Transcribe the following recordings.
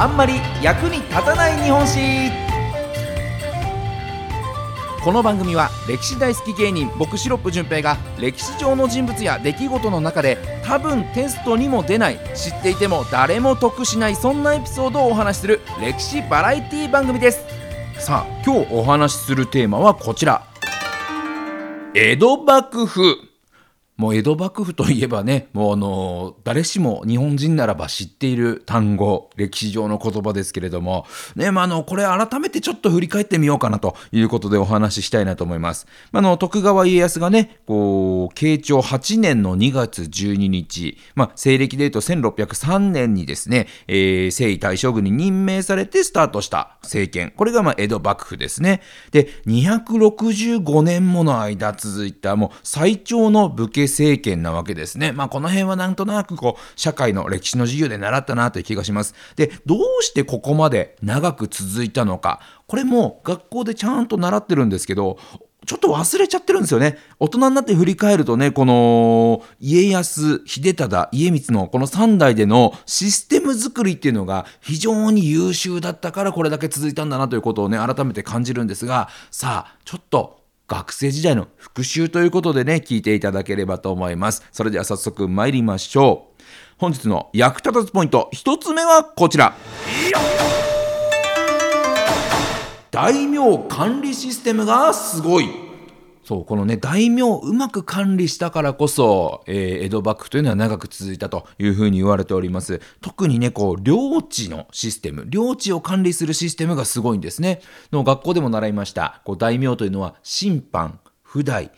あんまり役に立たない日本史。この番組は歴史大好き芸人僕シロップ純平が歴史上の人物や出来事の中で多分テストにも出ない知っていても誰も得しないそんなエピソードをお話しする歴史バラエティ番組です。さあ今日お話しするテーマはこちら。江戸幕府。もう江戸幕府といえばね、もうあの、誰しも日本人ならば知っている単語、歴史上の言葉ですけれども、ね、まあ、あの、これ改めてちょっと振り返ってみようかなということでお話ししたいなと思います。まあ、の、徳川家康がね、こう、慶長8年の2月12日、まあ、西暦で言うと1603年にですね、えー、征夷大将軍に任命されてスタートした政権。これがま江戸幕府ですね。で、265年もの間続いたもう最長の武家政権なわけですね。まあこの辺はなんとなくこう社会の歴史の授業で習ったなという気がします。で、どうしてここまで長く続いたのか。これも学校でちゃんと習ってるんですけど、ちょっと忘れちゃってるんですよね。大人になって振り返るとね、この家康、秀忠、家光のこの3代でのシステム作りっていうのが非常に優秀だったからこれだけ続いたんだなということをね、改めて感じるんですが、さあ、ちょっと学生時代の復習ということでね、聞いていただければと思います。それでは早速参りましょう。本日の役立たずポイント、1つ目はこちら。大名管理システムがすごい。そうこのね大名をうまく管理したからこそ、えー、江戸幕府というのは長く続いたというふうに言われております。特にねこう領地のシステム領地を管理するシステムがすごいんですね。の学校でも習いました。こう大名というのは審判不代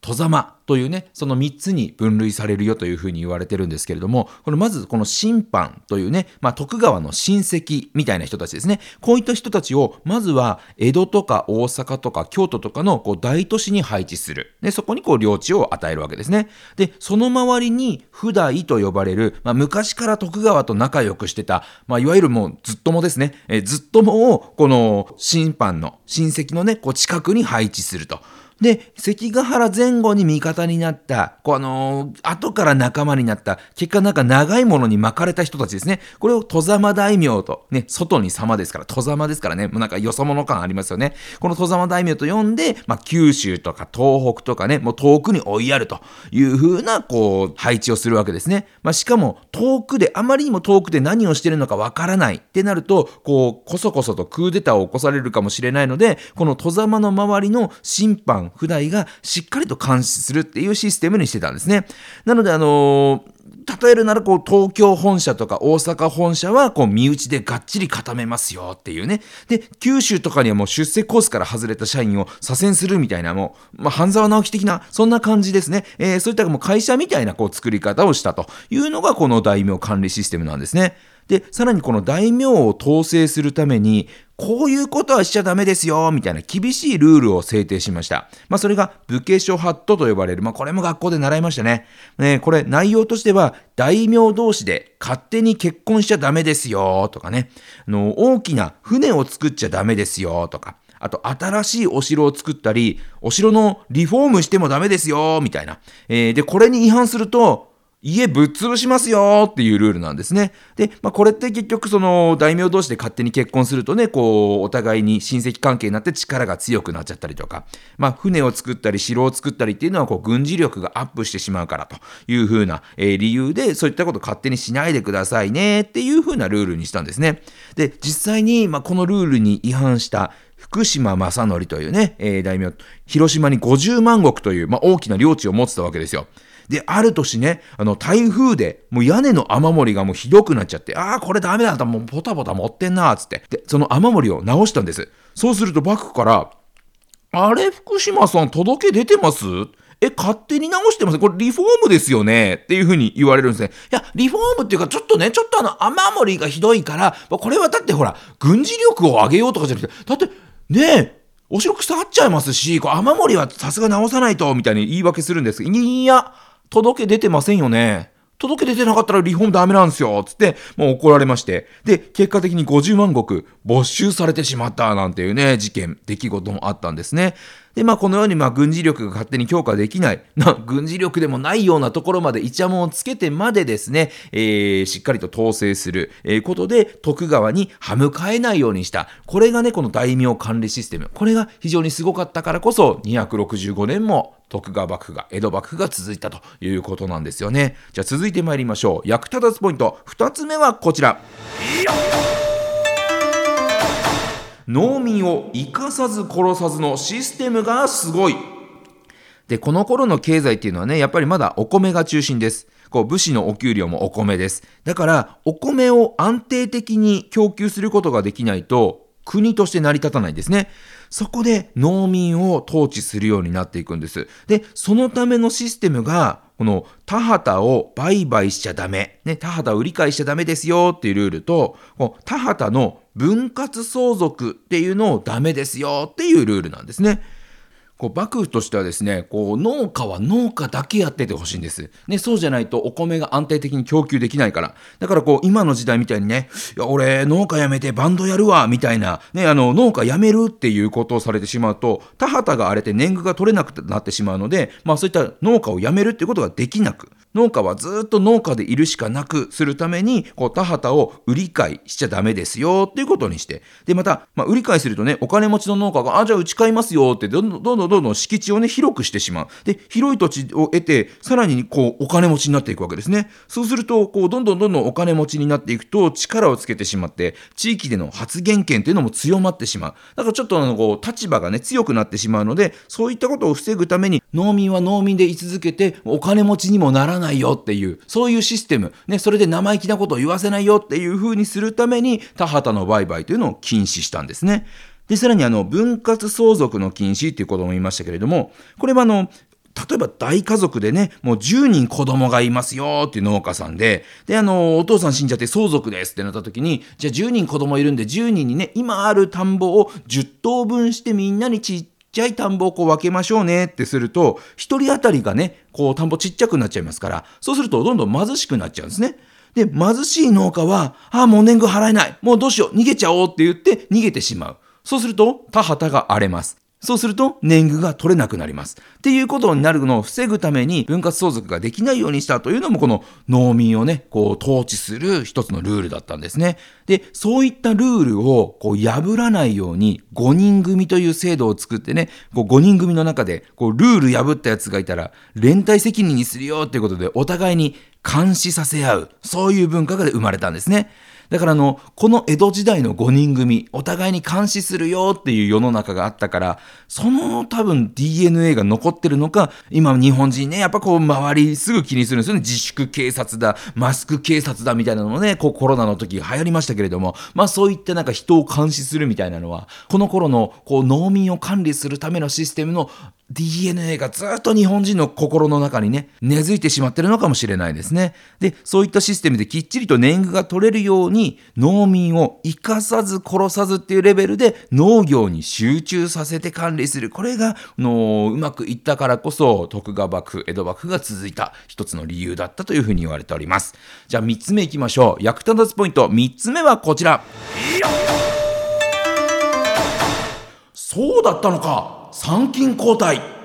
戸様というね、その3つに分類されるよというふうに言われてるんですけれども、これまずこの審判というね、まあ、徳川の親戚みたいな人たちですね。こういった人たちを、まずは江戸とか大阪とか京都とかのこう大都市に配置する。で、そこにこう領地を与えるわけですね。で、その周りに普代と呼ばれる、まあ、昔から徳川と仲良くしてた、まあ、いわゆるもうずっともですね、えずっともをこの審判の親戚のね、こう近くに配置すると。で、関ヶ原前後に味方になった、こうあの、後から仲間になった、結果なんか長いものに巻かれた人たちですね。これを戸様大名と、ね、外に様ですから、戸様ですからね、もうなんかよそ者感ありますよね。この戸様大名と呼んで、まあ、九州とか東北とかね、もう遠くに追いやるという風な、こう、配置をするわけですね。まあ、しかも、遠くで、あまりにも遠くで何をしてるのかわからないってなると、こう、こそこそとクーデターを起こされるかもしれないので、この戸様の周りの審判、普代がしっかりと監視するっていうシステムにしてたんですね。なので、あのー例えるならこう東京本社とか大阪本社はこう身内でがっちり固めますよっていうね。で、九州とかにはもう出世コースから外れた社員を左遷するみたいなもう、まあ、半沢直樹的なそんな感じですね。えー、そういったもう会社みたいなこう作り方をしたというのがこの大名管理システムなんですね。で、さらにこの大名を統制するために、こういうことはしちゃダメですよ、みたいな厳しいルールを制定しました。まあ、それが武家諸法度と呼ばれる。まあ、これも学校で習いましたね。ね、これ内容としては、大名同士で勝手に結婚しちゃダメですよ、とかね。あの、大きな船を作っちゃダメですよ、とか。あと、新しいお城を作ったり、お城のリフォームしてもダメですよ、みたいな。えー、で、これに違反すると、家ぶっ潰しますよっていうルールなんですね。で、まあ、これって結局その大名同士で勝手に結婚するとね、こう、お互いに親戚関係になって力が強くなっちゃったりとか、まあ、船を作ったり城を作ったりっていうのはこう、軍事力がアップしてしまうからというふうな、えー、理由で、そういったこと勝手にしないでくださいねっていうふうなルールにしたんですね。で、実際に、まあ、このルールに違反した福島正則というね、えー、大名、広島に50万石という、まあ、大きな領地を持ってたわけですよ。で、ある年ね、あの、台風で、もう屋根の雨漏りがもうひどくなっちゃって、ああ、これダメだ、もうポタポタ持ってんな、つって。で、その雨漏りを直したんです。そうするとバックから、あれ、福島さん届け出てます？え、勝手に直してますこれリフォームですよね？っていうふうに言われるんですね。いや、リフォームっていうか、ちょっとね、ちょっとあの、雨漏りがひどいから、これはだってほら、軍事力を上げようとかじゃなくて、だって、ねえ、お城腐っちゃいますし、こう雨漏りはさすが直さないと、みたいに言い訳するんですけど、いや、届け出てませんよね。届け出てなかったらリフォームダメなんですよ。つって、もう怒られまして。で、結果的に50万石没収されてしまったなんていうね、事件、出来事もあったんですね。で、まあ、このように、まあ、軍事力が勝手に強化できない、な軍事力でもないようなところまでイチャモンをつけてまでですね、えー、しっかりと統制する、え、ことで、徳川に歯向かえないようにした。これがね、この大名管理システム。これが非常にすごかったからこそ、265年も徳川幕府が、江戸幕府が続いたということなんですよね。じゃあ続いて参りましょう。役立たずポイント。2つ目はこちら。農民を生かさず殺さずのシステムがすごい。で、この頃の経済っていうのはね、やっぱりまだお米が中心です。こう武士のお給料もお米です。だから、お米を安定的に供給することができないと、国として成り立たないんですね。そこで農民を統治するようになっていくんです。で、そのためのシステムが、この田畑を売買しちゃダメ、ね、田畑を売り買いしちゃダメですよっていうルールと、田畑の分割相続っていうのをダメですよっていうルールなんですね。こう幕府としてはですね、こう農家は農家だけやっててほしいんです。ね、そうじゃないとお米が安定的に供給できないから。だからこう今の時代みたいにね、いや俺農家辞めてバンドやるわ、みたいな、ね、あの農家辞めるっていうことをされてしまうと、田畑が荒れて年貢が取れなくなってしまうので、まあそういった農家を辞めるっていうことができなく農家はずっと農家でいるしかなくするために、こう、田畑を売り買いしちゃダメですよっていうことにして、で、また、まあ、売り買いするとね、お金持ちの農家が、あ、じゃあうち買いますよって、どんどんどんどんどん敷地をね、広くしてしまう。で、広い土地を得て、さらにこう、お金持ちになっていくわけですね。そうすると、こう、どんどんどんどんお金持ちになっていくと、力をつけてしまって、地域での発言権っていうのも強まってしまう。だからちょっとあの、こう、立場がね、強くなってしまうので、そういったことを防ぐために、農民は農民で居続けて、お金持ちにもならないないよっていう、そういうシステム、ね、それで生意気なことを言わせないよっていう風にするために、田畑の売買というのを禁止したんですね。で、さらにあの、分割相続の禁止っていうことも言いましたけれども、これはあの、例えば大家族でね、もう10人子供がいますよっていう農家さんで、で、あの、お父さん死んじゃって相続ですってなった時に、じゃあ10人子供いるんで10人にね、今ある田んぼを10等分してみんなにちっちゃい田んぼをこう分けましょうねってすると、一人当たりがね、こう田んぼちっちゃくなっちゃいますから、そうするとどんどん貧しくなっちゃうんですね。で、貧しい農家は、ああ、もう年貢払えない。もうどうしよう。逃げちゃおうって言って逃げてしまう。そうすると、田畑が荒れます。そうすると年貢が取れなくなります。っていうことになるのを防ぐために分割相続ができないようにしたというのもこの農民をね、こう統治する一つのルールだったんですね。で、そういったルールをこう破らないように5人組という制度を作ってね、こう5人組の中でこうルール破ったやつがいたら連帯責任にするよっていうことでお互いに監視させ合う、そういう文化が生まれたんですね。だからあの、この江戸時代の5人組、お互いに監視するよっていう世の中があったから、その多分 DNA が残ってるのか、今日本人ね、やっぱこう周りすぐ気にするんですよね。自粛警察だ、マスク警察だみたいなのもね、こうコロナの時流行りましたけれども、まあそういったなんか人を監視するみたいなのは、この頃のこう農民を管理するためのシステムの DNA がずっと日本人の心の中にね、根付いてしまってるのかもしれないですですね。で、そういったシステムできっちりと年貢が取れるように、農民を生かさず殺さずっていうレベルで農業に集中させて管理する。これが、のうまくいったからこそ、徳川幕府、江戸幕府が続いた一つの理由だったというふうに言われております。じゃあ3つ目いきましょう。役立たずポイント3つ目はこちら。そうだったのか参勤交代。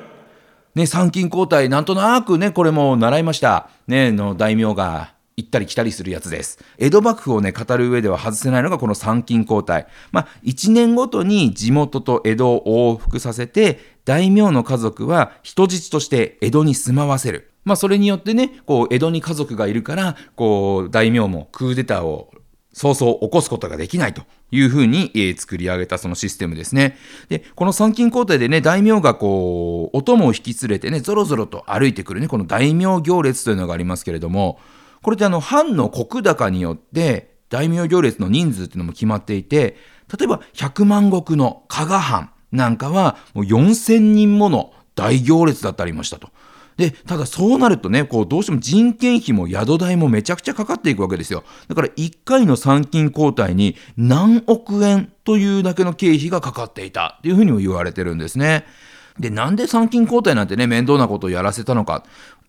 ね、参勤交代、なんとなくね、これも習いました。ね、の大名が行ったり来たりするやつです。江戸幕府をね、語る上では外せないのがこの参勤交代。まあ、1年ごとに地元と江戸を往復させて、大名の家族は人質として江戸に住まわせる。まあ、それによってね、こう、江戸に家族がいるから、こう、大名もクーデターを早々起こすことができないというふうに、えー、作り上げたそのシステムですね。で、この参勤交代でね、大名がこう、お供を引き連れてね、ぞろぞろと歩いてくるね、この大名行列というのがありますけれども、これってあの、藩の石高によって、大名行列の人数っていうのも決まっていて、例えば100万石の加賀藩なんかは、もう4000人もの大行列だったりましたと。で、ただそうなるとね、こう、どうしても人件費も宿代もめちゃくちゃかかっていくわけですよ。だから1回の参勤交代に何億円というだけの経費がかかっていたというふうにも言われてるんですね。で、なんで参勤交代なんてね、面倒なことをやらせたのか。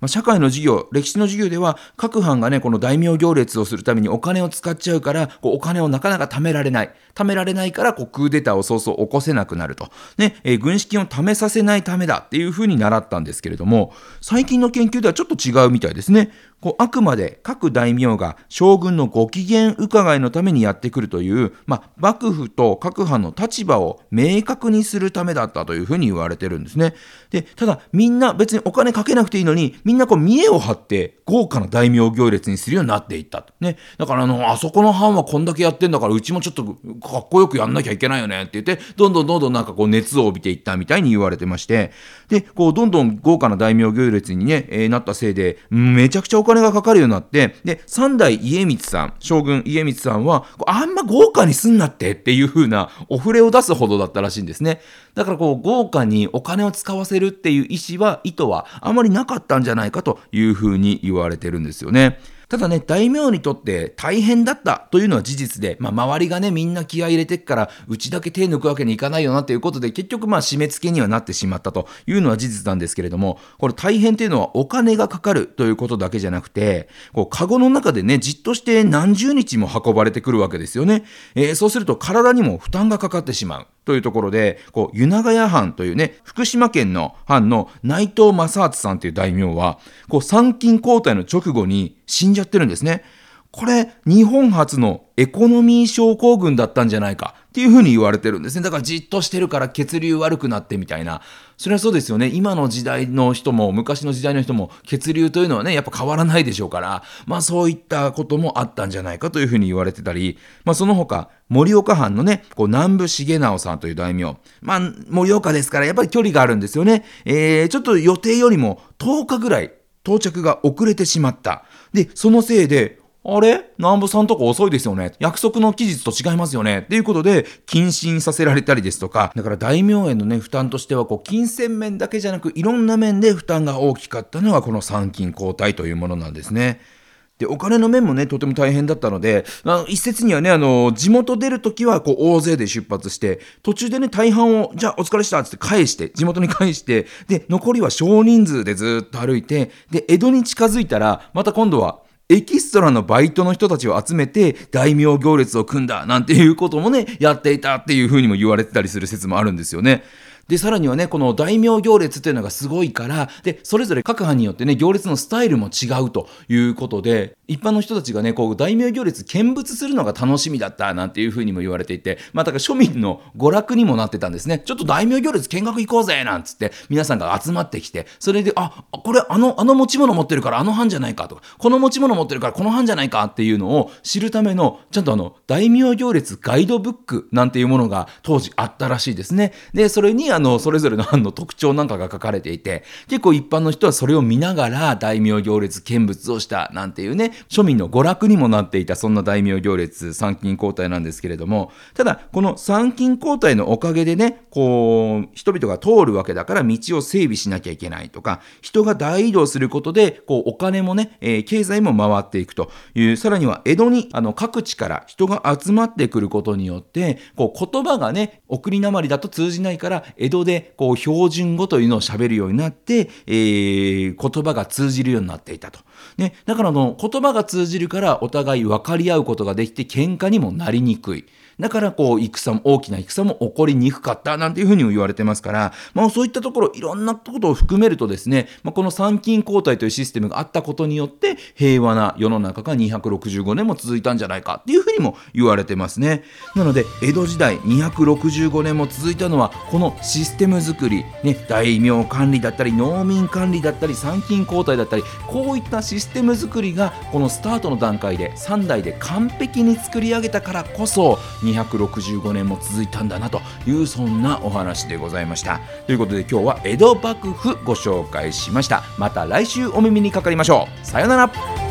まあ、社会の授業、歴史の授業では、各藩がね、この大名行列をするためにお金を使っちゃうから、こうお金をなかなか貯められない。貯められないから、こう、クーデターを早々起こせなくなると。ね、えー、軍資金を貯めさせないためだっていうふうに習ったんですけれども、最近の研究ではちょっと違うみたいですね。こうあくまで各大名が将軍のご機嫌伺いのためにやってくるという、まあ、幕府と各藩の立場を明確にするためだったというふうに言われてるんですね。でただみんな別にお金かけなくていいのにみんなこう見栄を張って豪華な大名行列にするようになっていった。ね、だからあのあそこの藩はこんだけやってんだからうちもちょっとかっこよくやんなきゃいけないよねって言ってどんどんどんどんなんかこう熱を帯びていったみたいに言われてましてでこうどんどん豪華な大名行列にね、えー、なったせいでめちゃくちゃお金がかかるようになって、で、三代家光さん、将軍家光さんは、あんま豪華にすんなってっていう風なお触れを出すほどだったらしいんですね。だからこう、豪華にお金を使わせるっていう意思は、意図はあまりなかったんじゃないかという風に言われて言われてるんですよね。ただね、大名にとって大変だったというのは事実で、まあ、周りがね、みんな気合い入れてっから、うちだけ手抜くわけにいかないよなということで、結局まあ締め付けにはなってしまったというのは事実なんですけれども、これ大変というのはお金がかかるということだけじゃなくて、こう、カゴの中でね、じっとして何十日も運ばれてくるわけですよね。えー、そうすると体にも負担がかかってしまう。というところで、こう、湯長屋藩というね、福島県の藩の内藤正敦さんという大名は、こう、参勤交代の直後に死んじゃってるんですね。これ、日本初のエコノミー症候群だったんじゃないかっていうふうに言われてるんですね。だからじっとしてるから血流悪くなってみたいな。それはそうですよね。今の時代の人も、昔の時代の人も、血流というのはね、やっぱ変わらないでしょうから、まあそういったこともあったんじゃないかというふうに言われてたり、まあその他、盛岡藩のね、こう南部重直さんという大名。まあ、盛岡ですから、やっぱり距離があるんですよね。えー、ちょっと予定よりも10日ぐらい到着が遅れてしまった。で、そのせいで、あれ？南部さんとこ遅いですよね。約束の期日と違いますよね。っていうことで、謹慎させられたりですとか、だから大名へのね、負担としては、こう、金銭面だけじゃなく、いろんな面で負担が大きかったのが、この参勤交代というものなんですね。で、お金の面もね、とても大変だったので、あの一説にはね、あの、地元出るときは、こう、大勢で出発して、途中でね、大半を、じゃあ、お疲れしたって返して、地元に返して、で、残りは少人数でずっと歩いて、で、江戸に近づいたら、また今度は、エキストラのバイトの人たちを集めて大名行列を組んだなんていうこともね、やっていたっていうふうにも言われてたりする説もあるんですよね。で、さらにはね、この大名行列っていうのがすごいから、で、それぞれ各藩によってね、行列のスタイルも違うということで、一般の人たちがね、こう、大名行列見物するのが楽しみだったなんていうふうにも言われていて、まあ、だから庶民の娯楽にもなってたんですね。ちょっと大名行列見学行こうぜなんつって、皆さんが集まってきて、それで、あ、これあの、あの持ち物持ってるからあの藩じゃないかとか、この持ち物持ってるからこの藩じゃないかっていうのを知るための、ちゃんとあの、大名行列ガイドブックなんていうものが当時あったらしいですね。で、それにあの、それぞれの藩の特徴なんかが書かれていて、結構一般の人はそれを見ながら大名行列見物をしたなんていうね、庶民の娯楽にもなっていたそんな大名行列参勤交代なんですけれども、ただこの参勤交代のおかげでね、こう、人々が通るわけだから道を整備しなきゃいけないとか、人が大移動することで、こう、お金もね、えー、経済も回っていくという、さらには江戸にあの各地から人が集まってくることによって、こう、言葉がね、送りなまりだと通じないから、江戸でこう、標準語というのを喋るようになって、えー、言葉が通じるようになっていたと。ね、だからの言葉が通じるからお互い分かり合うことができて喧嘩にもなりにくい。だからこう戦も大きな戦も起こりにくかったなんていうふうにも言われてますから、まあ、そういったところいろんなことを含めるとですね、まあ、この参勤交代というシステムがあったことによって平和な世の中が265年も続いたんじゃないかっていうふうにも言われてますね。なので江戸時代265年も続いたのはこのシステム作り、ね、大名管理だったり農民管理だったり参勤交代だったりこういったシステム作りがこのスタートの段階で3代で完璧に作り上げたからこそ265年も続いたんだなというそんなお話でございました。ということで今日は江戸幕府ご紹介しました。また来週お耳にかかりましょう。さようなら。